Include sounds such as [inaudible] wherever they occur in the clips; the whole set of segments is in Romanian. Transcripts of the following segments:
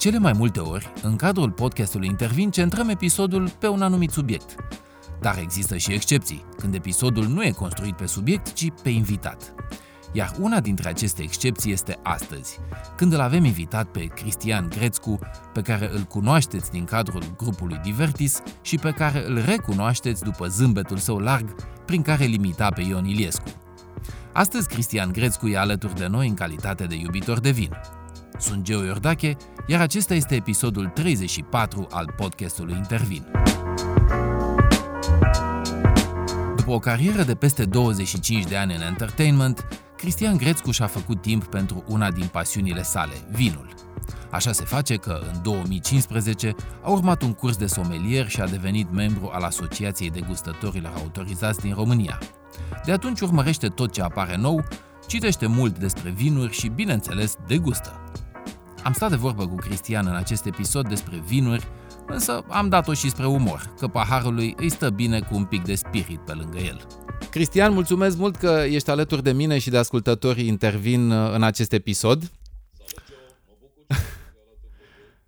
cele mai multe ori, în cadrul podcastului Intervin, centrăm episodul pe un anumit subiect. Dar există și excepții, când episodul nu e construit pe subiect, ci pe invitat. Iar una dintre aceste excepții este astăzi, când îl avem invitat pe Cristian Grețcu, pe care îl cunoașteți din cadrul grupului Divertis și pe care îl recunoașteți după zâmbetul său larg prin care limita pe Ion Iliescu. Astăzi Cristian Grețcu e alături de noi în calitate de iubitor de vin. Sunt Geo Iordache, iar acesta este episodul 34 al podcastului Intervin. După o carieră de peste 25 de ani în entertainment, Cristian Grețcu și-a făcut timp pentru una din pasiunile sale, vinul. Așa se face că, în 2015, a urmat un curs de somelier și a devenit membru al Asociației Degustătorilor Autorizați din România. De atunci urmărește tot ce apare nou, citește mult despre vinuri și, bineînțeles, degustă. Am stat de vorbă cu Cristian în acest episod despre vinuri, însă am dat-o și spre umor, că paharului îi stă bine cu un pic de spirit pe lângă el. Cristian, mulțumesc mult că ești alături de mine și de ascultătorii intervin uh, în acest episod. [laughs]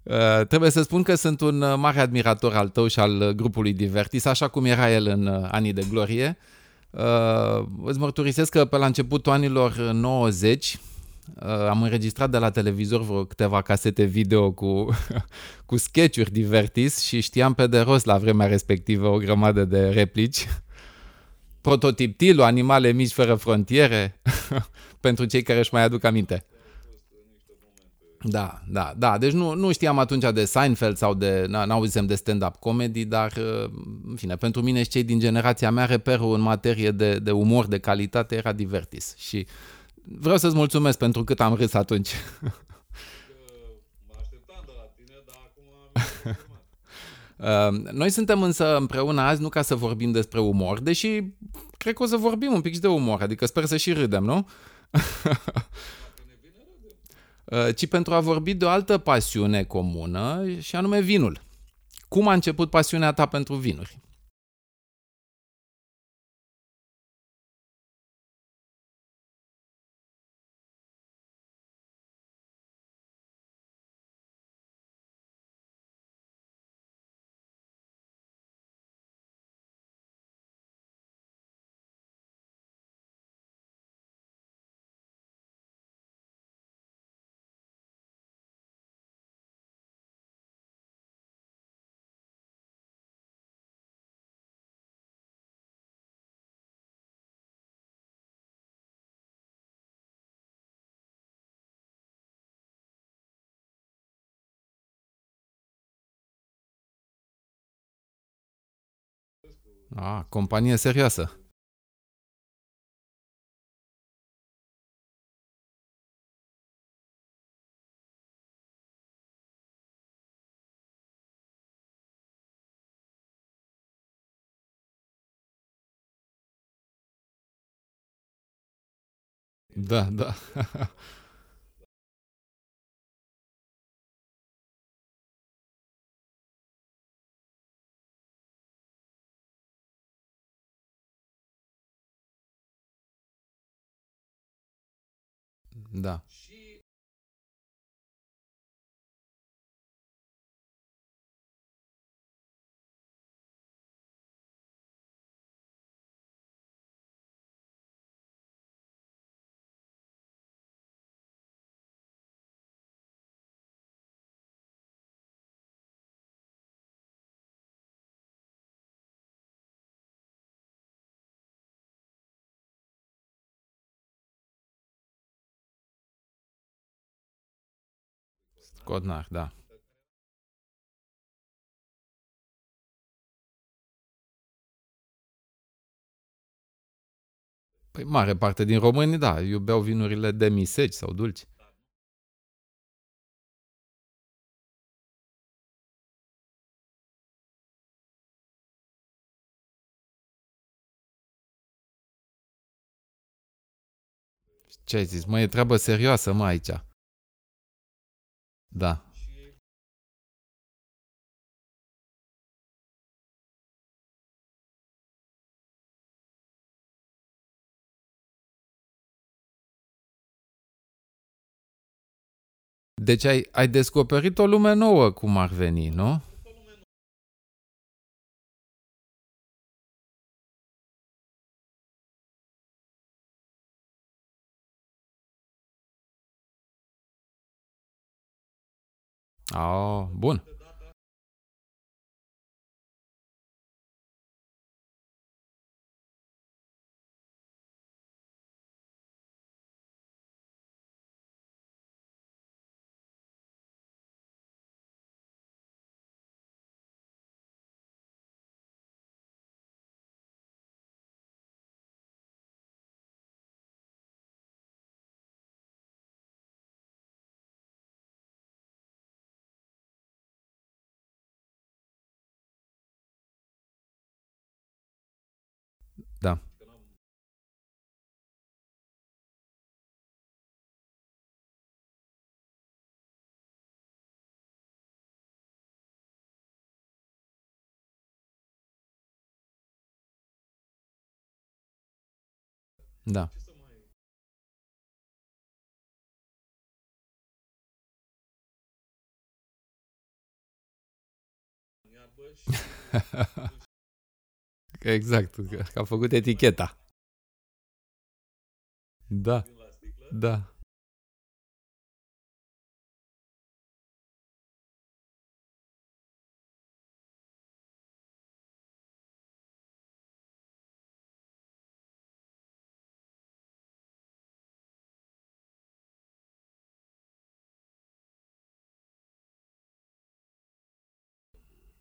Uh, trebuie să spun că sunt un uh, mare admirator al tău și al grupului Divertis, așa cum era el în anii de glorie. îți mărturisesc că pe la începutul anilor 90 am înregistrat de la televizor vreo câteva casete video cu, [laughs] cu sketch-uri Divertis și știam pe de rost la vremea respectivă o grămadă de replici prototip Tilu, Animale mici fără frontiere, [laughs] pentru cei care își mai aduc aminte. Da, da, da. Deci nu, nu știam atunci de Seinfeld sau de, n-auzisem de stand-up comedy, dar, în fine, pentru mine și cei din generația mea, reperul în materie de, de umor de calitate era Divertis. Și vreau să-ți mulțumesc pentru cât am râs atunci. [laughs] Mă așteptam de la tine, dar acum Ehm, noi suntem însă împreună azi nu ca să vorbim despre umor, deși cred că o să vorbim un pic și de umor, adică sper să și râdem, nu? Ehm, ci pentru a vorbi de o altă pasiune comună și anume vinul. Cum a început pasiunea ta pentru vinuri? A, companie serioasă. Da, da. [laughs] Da. Codnar, da. Păi mare parte din români, da, iubeau vinurile demiseci sau dulci. Ce ai zis? Mă, e treabă serioasă, mă, aici. Da. Deci ai, ai descoperit o lume nouă, cum ar veni, nu? Oh, bun. Da. [laughs] Da. Exact, că a făcut eticheta. Da, da.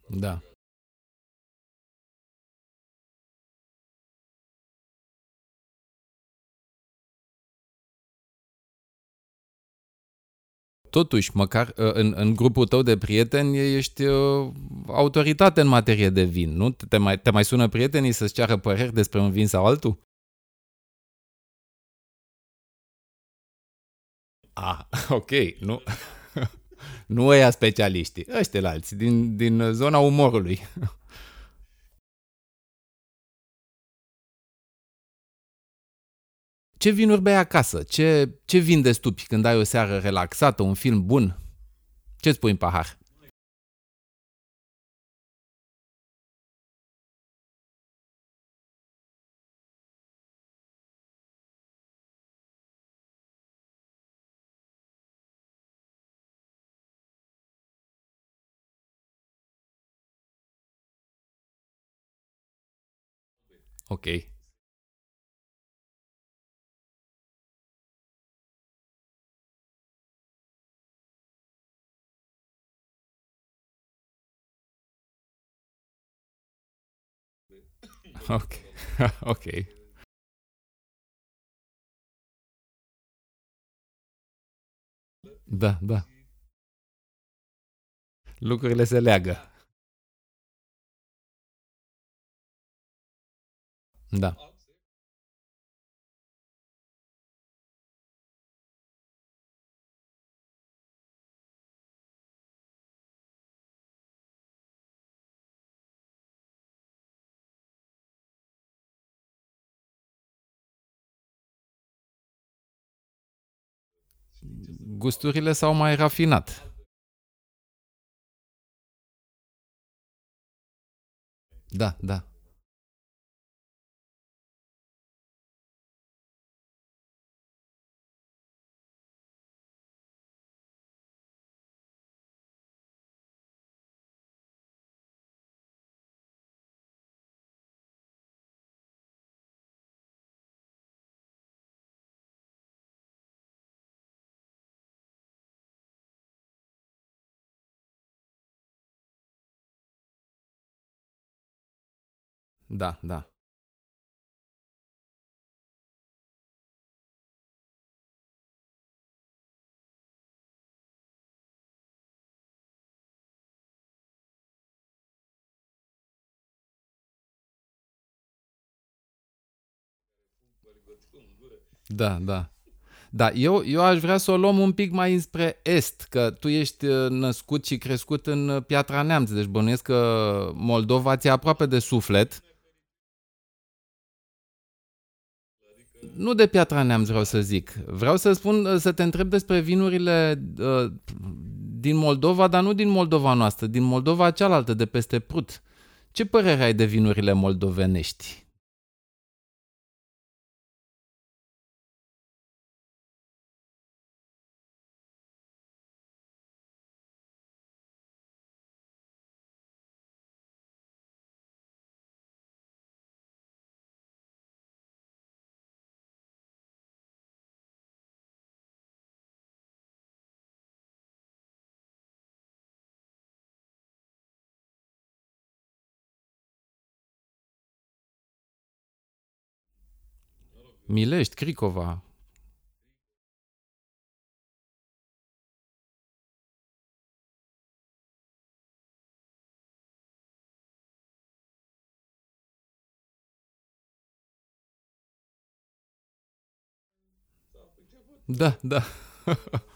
Da. Totuși, măcar uh, în, în grupul tău de prieteni ești uh, autoritate în materie de vin, nu? Te mai, te mai sună prietenii să-ți ceară păreri despre un vin sau altul? Ah, [laughs] ok, nu. [laughs] nu ăia specialiștii, ăștia alții, din, din zona umorului. [laughs] Ce vinuri bei acasă? Ce, ce vin de stupi când ai o seară relaxată, un film bun? Ce-ți pui în pahar? Ok. [laughs] Ok. [laughs] ok. Da, da. Lucrurile se leagă. Da. Gusturile s-au mai rafinat. Da, da. Da, da. Da, da. Da, eu, eu aș vrea să o luăm un pic mai înspre est, că tu ești uh, născut și crescut în uh, Piatra Neamț, deci bănuiesc că Moldova ți aproape de suflet. Nu de Piatra Neamț vreau să zic. Vreau să spun, să te întreb despre vinurile uh, din Moldova, dar nu din Moldova noastră, din Moldova cealaltă, de peste Prut. Ce părere ai de vinurile moldovenești? Milești, Cricova. Da, da. [laughs]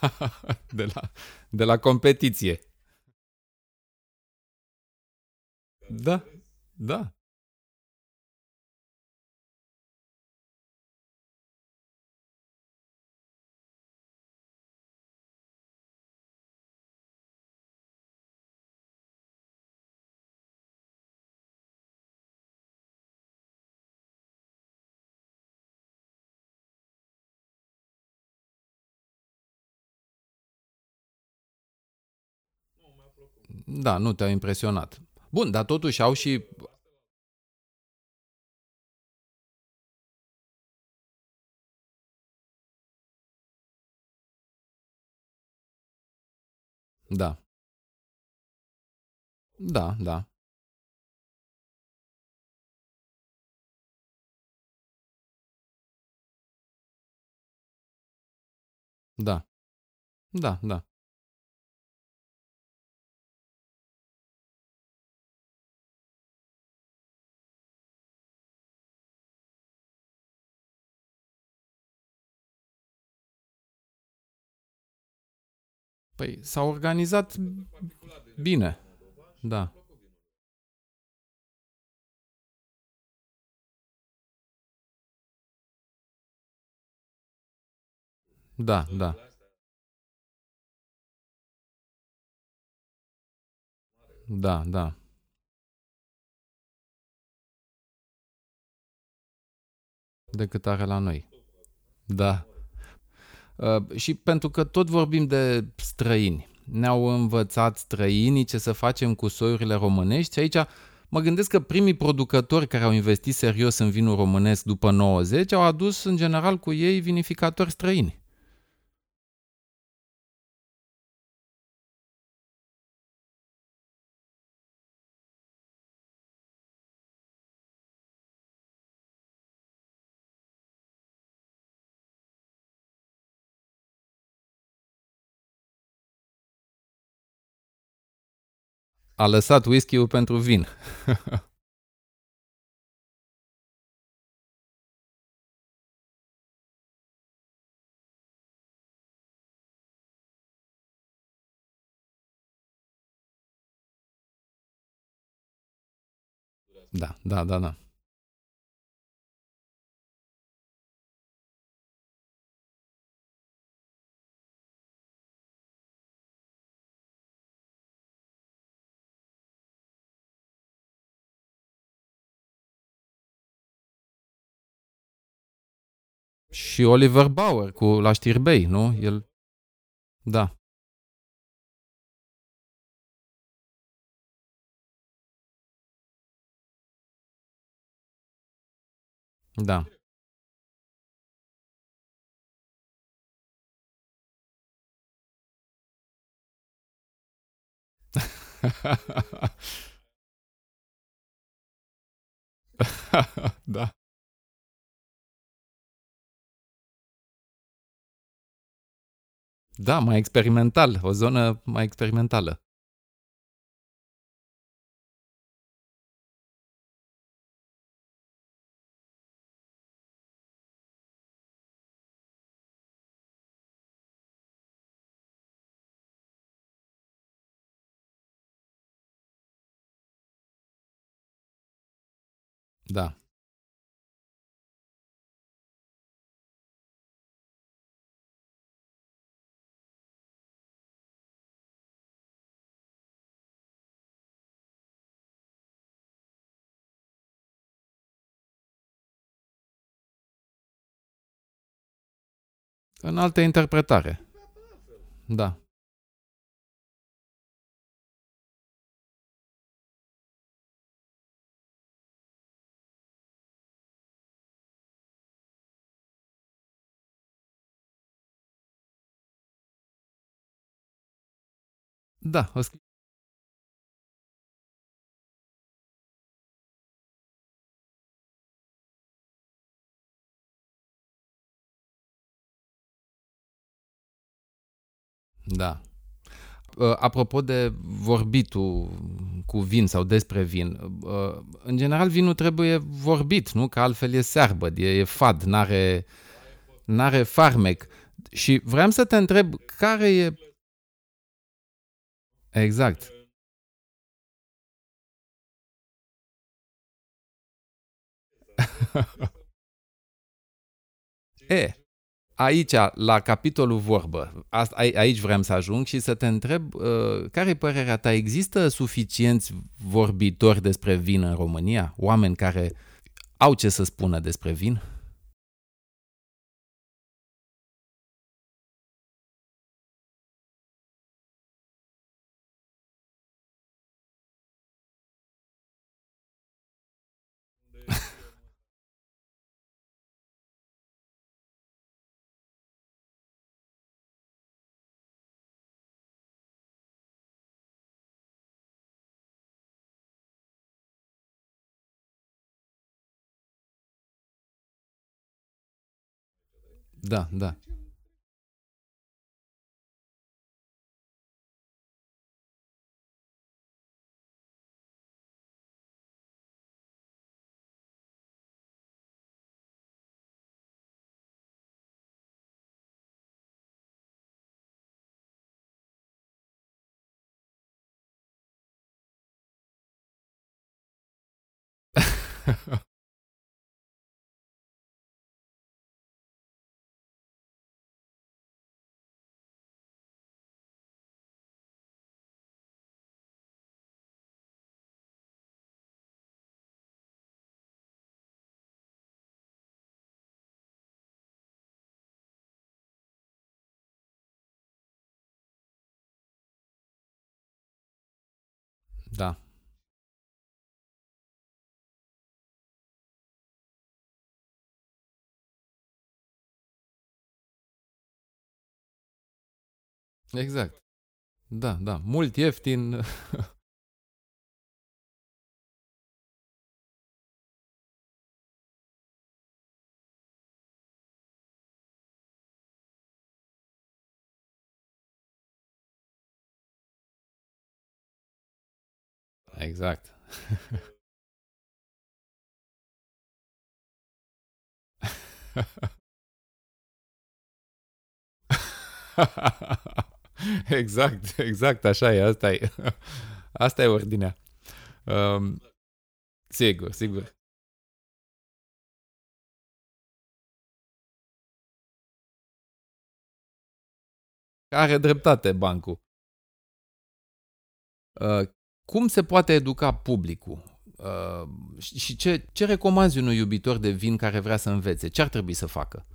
[laughs] de, la, de la competiție. Da, da. Da, nu te-au impresionat. Bun, dar totuși au și... Da. Da, da. Da. Da, da. Păi s-a organizat bine. Da. Da, da. Da, da. Decât are la noi. Da. Uh, și pentru că tot vorbim de străini, ne-au învățat străinii ce să facem cu soiurile românești și aici mă gândesc că primii producători care au investit serios în vinul românesc după 90 au adus în general cu ei vinificatori străini. A lăsat whisky-ul pentru vin. [laughs] da, da, da, da. Și Oliver Bauer cu la Știrbei, nu? El... Da. Da. [laughs] da. Da, mai experimental, o zonă mai experimentală. Da. În altă interpretare. Da. Da, o scrie. Da. Uh, Apropo de vorbitul cu vin sau despre vin, uh, în general vinul trebuie vorbit, nu? Că altfel e searbă, e, e fad, n-are, n-are farmec. Și vreau să te întreb care e... Exact. [laughs] e, aici, la capitolul vorbă, aici vrem să ajung și să te întreb, uh, care e părerea ta? Există suficienți vorbitori despre vin în România? Oameni care au ce să spună despre vin? Da, [laughs] da. Da. Exact. Da, da. Mult ieftin. [laughs] Exact. Exact, exact, așa e, asta e. Asta e ordinea. Um, sigur, sigur. Are dreptate bancul. Uh, cum se poate educa publicul? Uh, și ce, ce recomanzi unui iubitor de vin care vrea să învețe? Ce ar trebui să facă?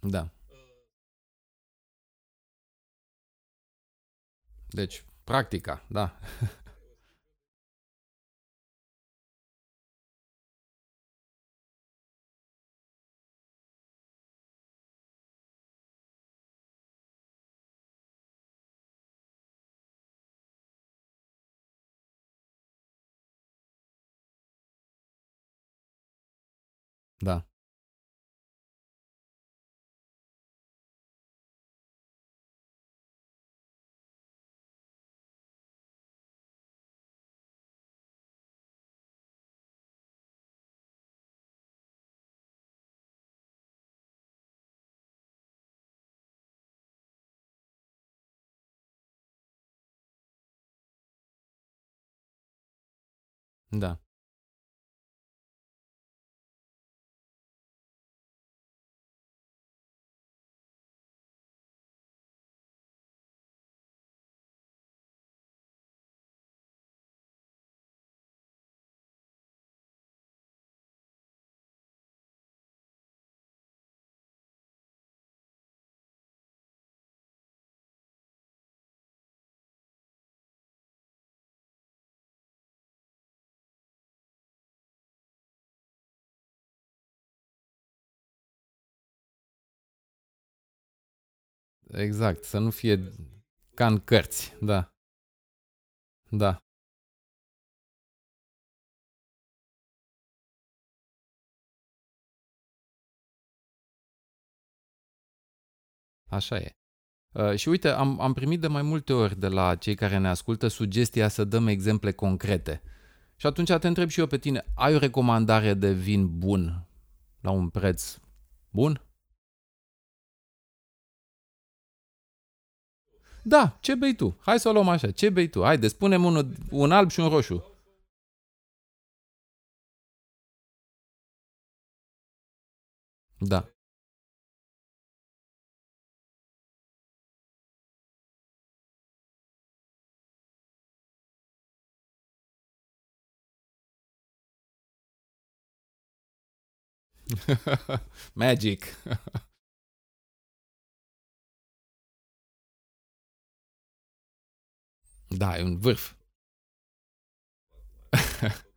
Da. Deci, practica, da. Da. Da. Exact, să nu fie ca în cărți, da. Da. Așa e. Uh, și uite, am, am primit de mai multe ori de la cei care ne ascultă sugestia să dăm exemple concrete. Și atunci te întreb și eu pe tine, ai o recomandare de vin bun la un preț bun? Da, ce bei tu? Hai să o luăm așa. Ce bei tu? Haide, spune-mi unul, un alb și un roșu. Da. [laughs] Magic. [laughs] Da, un vârf. [laughs]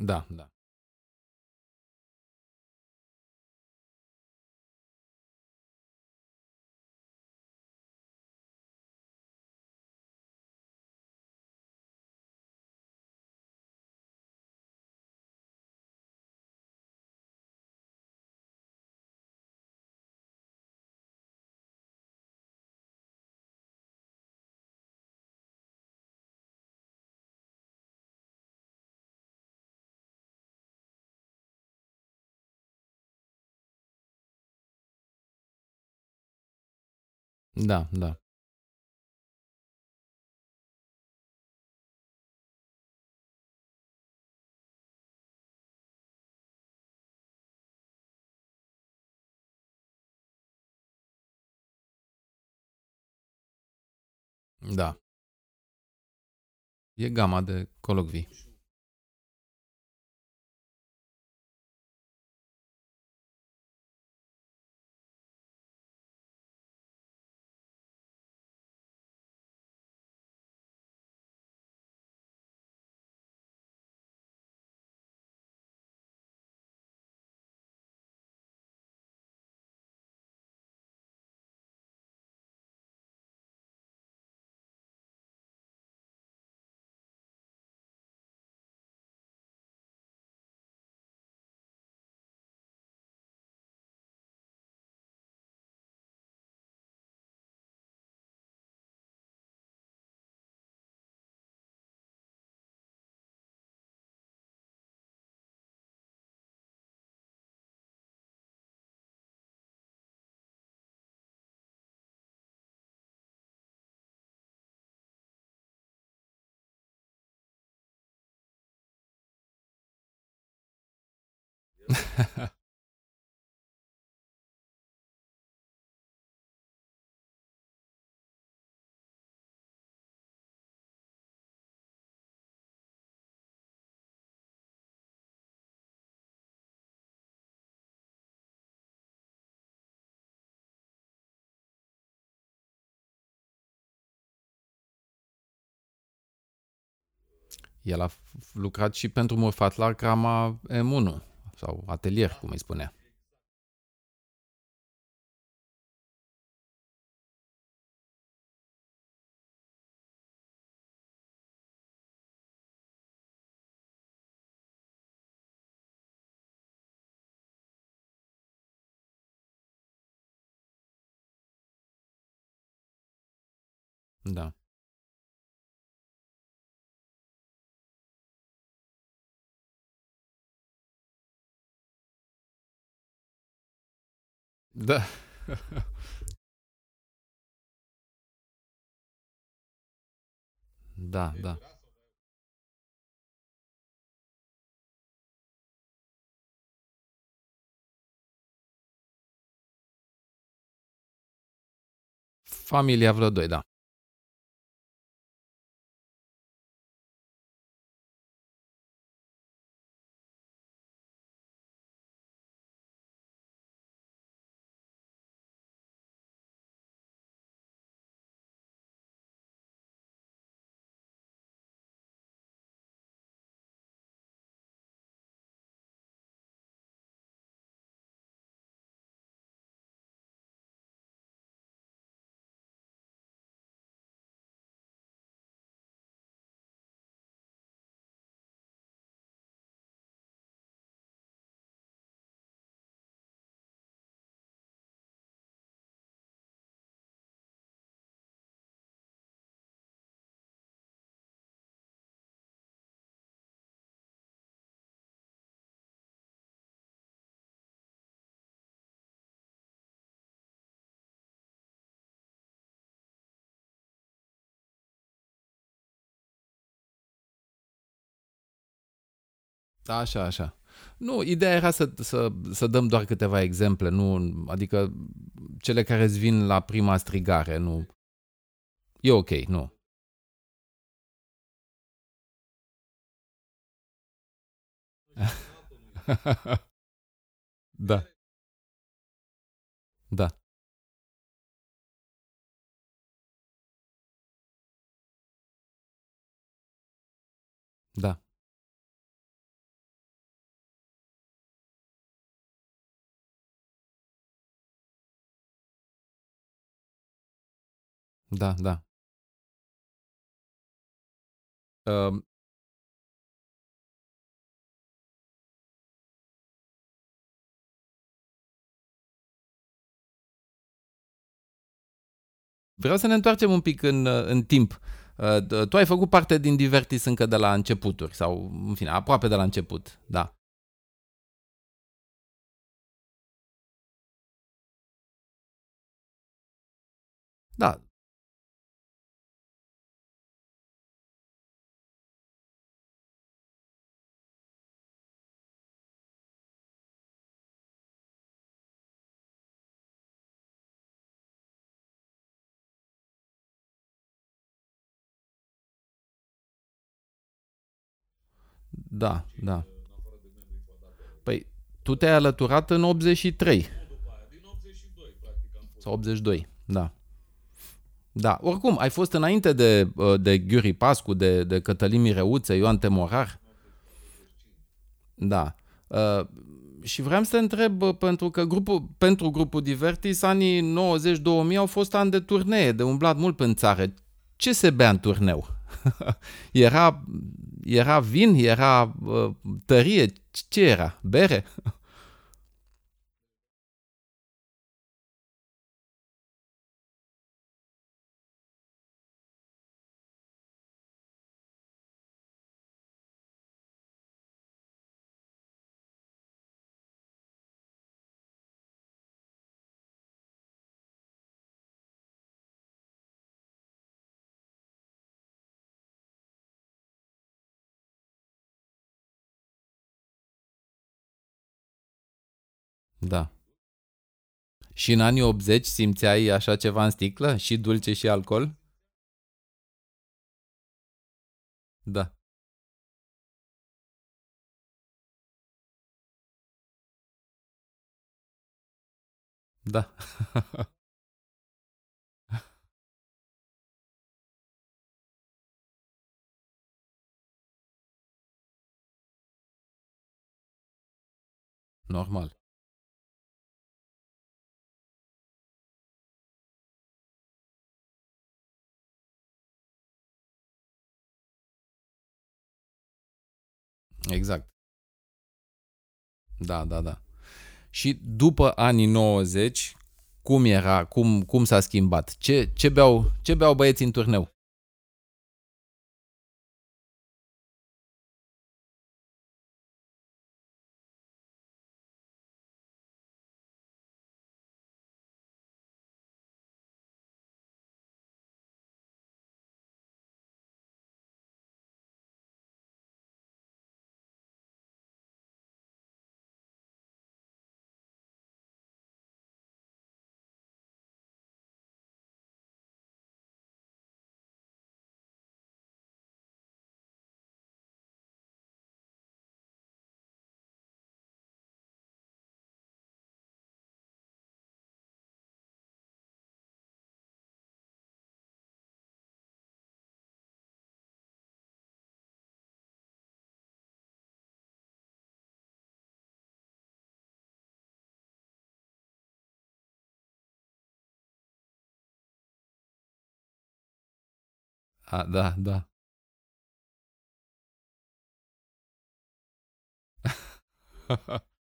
Da, da. Da, da. Da. E gama de colocvii. El a lucrat și pentru Morfat la Grama M1 sau atelier, cum îi spunea. Da. Da. [laughs] Da, da. Familia vreo doi, da. Așa, așa. Nu, ideea era să, să, să dăm doar câteva exemple, nu, adică cele care îți vin la prima strigare, nu. E ok, nu. [laughs] Da, da, da, da, da. Um, Vreau să ne întoarcem un pic în, uh, în timp. Uh, Tu ai făcut parte din Divertis încă de la începuturi, sau, în fine, aproape de la început, da. Da, da, da. Păi, tu te-ai alăturat în 83 După aia, din 82, practic, am fost. sau 82, da. Da, oricum, ai fost înainte de, uh, de Ghiuri Pascu, de, de Cătălin Mireuță, Ioan Temorar. Da. Uh, și vreau să te întreb, uh, pentru că grupul, pentru grupul Divertis, anii 90-2000 au fost ani de turnee, de umblat mult pe țară. Ce se bea în turneu? [laughs] era, era vin? Era uh, tărie? Ce era? Bere? Da. Și în anii 80 simțeai așa ceva în sticlă? Și dulce și alcool? Da. Da. [laughs] Normal. Exact. Da, da, da. Și după anii 90, cum era, cum, cum s-a schimbat? Ce, ce, beau, ce beau băieții în turneu? A, da, da. [laughs]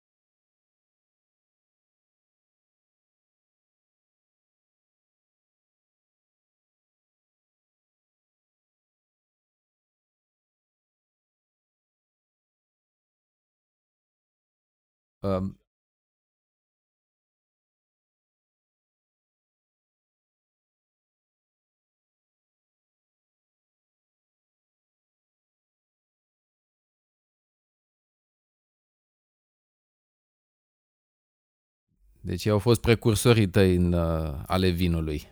Um, Deci ei au fost precursorii tăi în, uh, ale vinului.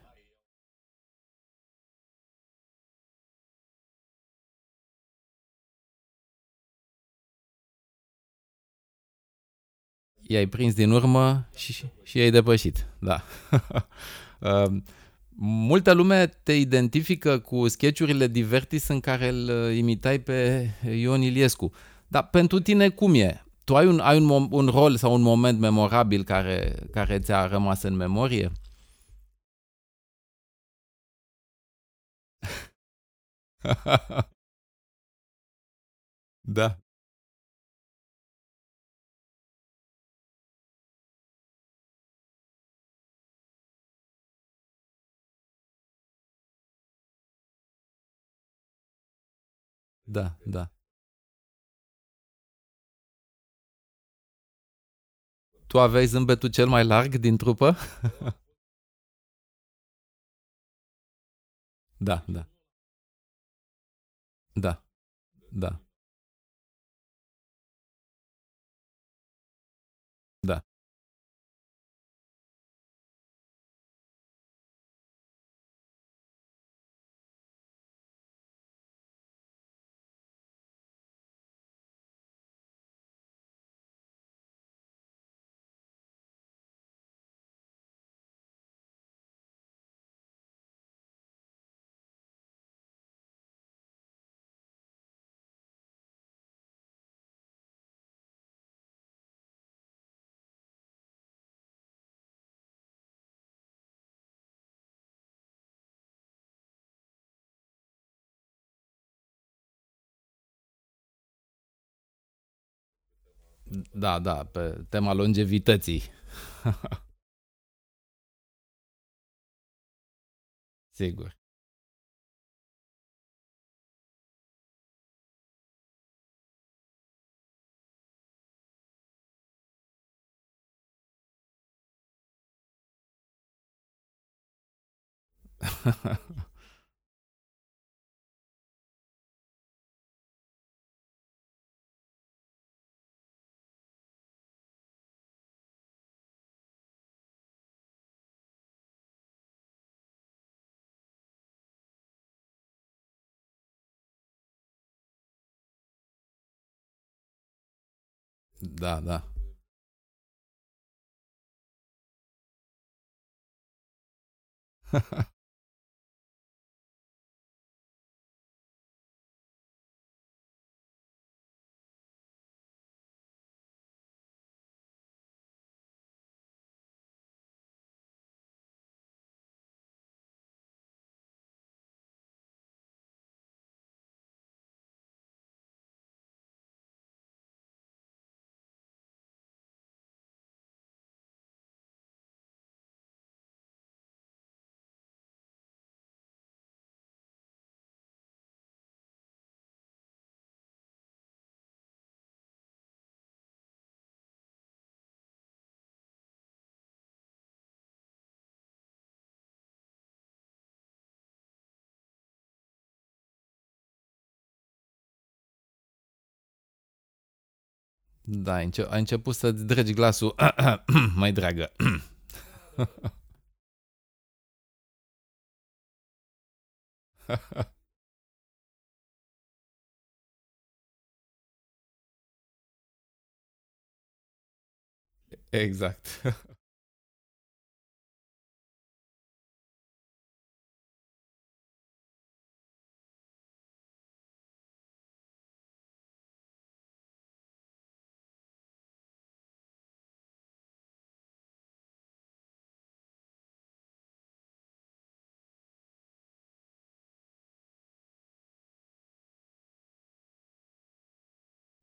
I-ai prins din urmă și, și i-ai depășit. Da. [laughs] Uh, Multă lume te identifică cu sketchurile Divertis în care îl uh, imitai pe Ion Iliescu. Dar pentru tine cum e? Tu ai un, ai un, mom- un rol sau un moment memorabil care, care ți-a rămas în memorie? [laughs] da. Da, da. Tu aveai zâmbetul cel mai larg din trupă? [laughs] da, da. Da, da, da. Da, da, pe tema longevității. [laughs] Sigur. [laughs] Da, [laughs] da. Da, ai, înce- ai început să-ți dregi glasul [clears throat] mai dragă. [clears throat] exact. [laughs]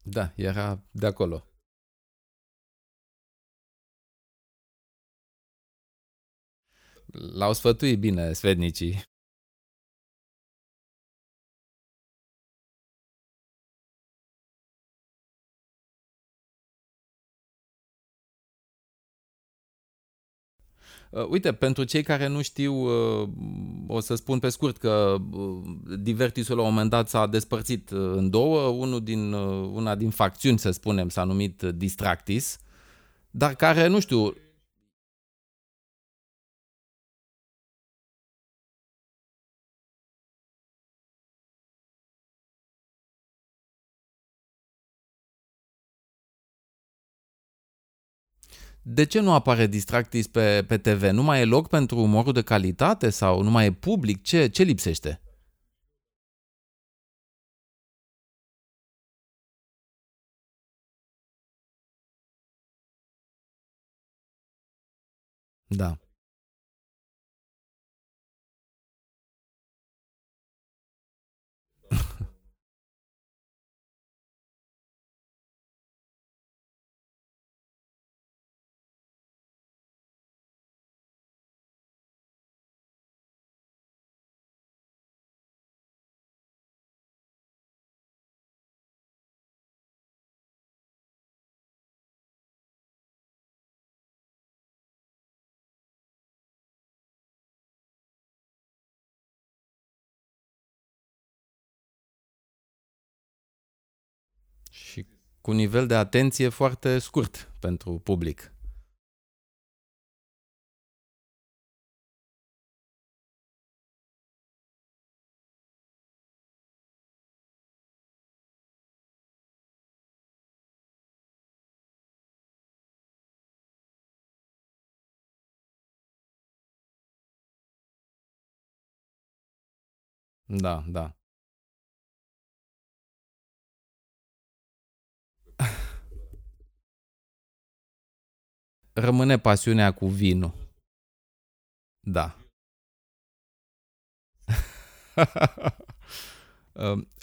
Da, era de acolo. L-au sfătuit bine sfednicii. Uite, pentru cei care nu știu, uh, o să spun pe scurt că uh, Divertisul la un moment dat s-a despărțit în două. Unul din, una din facțiuni, să spunem, s-a numit Distractis, dar care, nu știu, De ce nu apare Distractis pe, pe TV? Nu mai e loc pentru umorul de calitate sau nu mai e public? Ce, ce lipsește? Da. Și cu nivel de atenție foarte scurt pentru public. Da, da. Rămâne pasiunea cu vinul. Da. [laughs]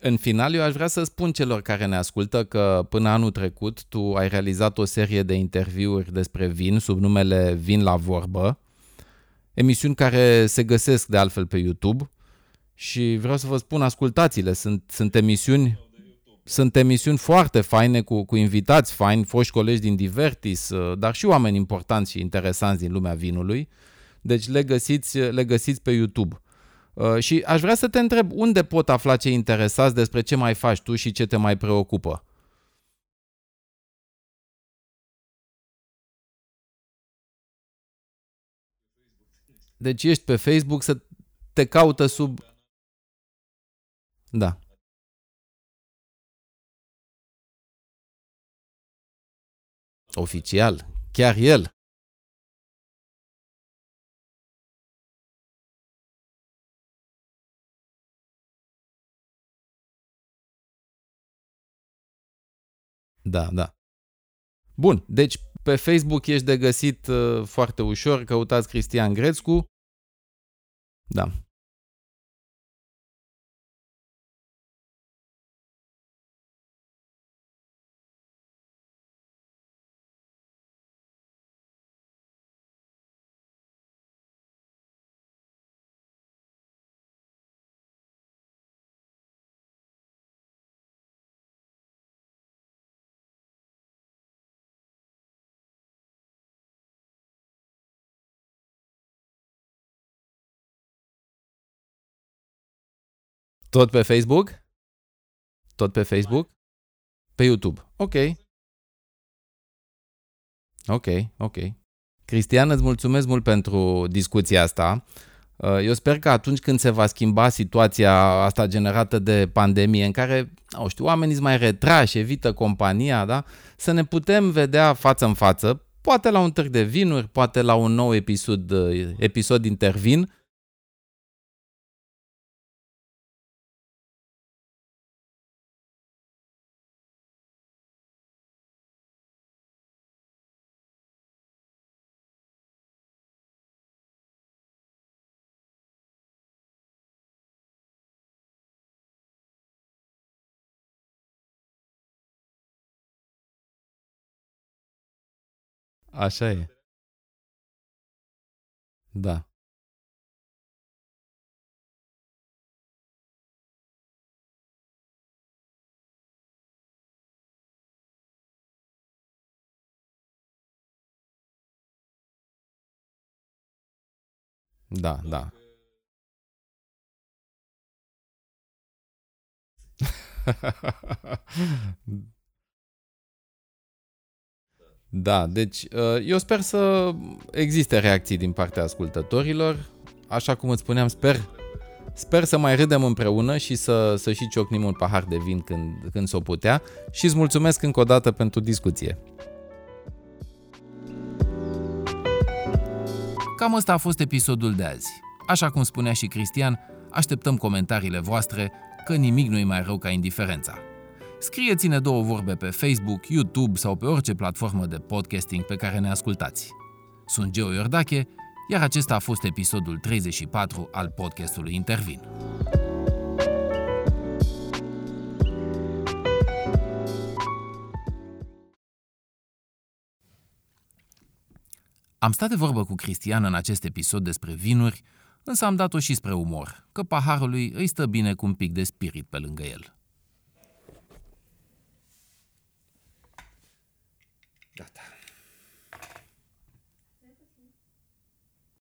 În final, eu aș vrea să spun celor care ne ascultă că până anul trecut tu ai realizat o serie de interviuri despre vin sub numele Vin la vorbă, emisiuni care se găsesc de altfel pe YouTube și vreau să vă spun, ascultați-le, sunt, sunt emisiuni sunt emisiuni foarte faine cu, cu invitați faini, foști colegi din Divertis, uh, dar și oameni importanți și interesanți din lumea vinului. Deci le găsiți, le găsiți pe YouTube. Uh, și aș vrea să te întreb unde pot afla cei interesați despre ce mai faci tu și ce te mai preocupă. Deci ești pe Facebook să te caută sub... Da. Oficial. Chiar el. Da, da. Bun, deci pe Facebook ești de găsit uh, foarte ușor, căutați Cristian Grețcu. Da. Tot pe Facebook? Tot pe Facebook? Pe YouTube. Ok. Ok, ok. Cristian, îți mulțumesc mult pentru discuția asta. Uh, eu sper că atunci când se va schimba situația asta generată de pandemie, în care, nu știu, oamenii sunt mai retrași, evită compania, da? să ne putem vedea față în față, poate la un târg de vinuri, poate la un nou episod, uh, episod intervin, Așa e. Da. Da, da. Da, deci uh, eu sper să existe reacții din partea ascultătorilor. Așa cum îți spuneam, sper, sper să mai râdem împreună și să, să și ciocnim un pahar de vin când, când s-o putea și îți mulțumesc încă o dată pentru discuție. Cam ăsta a fost episodul de azi. Așa cum spunea și Cristian, așteptăm comentariile voastre că nimic nu e mai rău ca indiferența. Scrieți-ne două vorbe pe Facebook, YouTube sau pe orice platformă de podcasting pe care ne ascultați. Sunt Geo Iordache, iar acesta a fost episodul 34 al podcastului Intervin. Am stat de vorbă cu Cristian în acest episod despre vinuri, însă am dat-o și spre umor, că paharului îi stă bine cu un pic de spirit pe lângă el.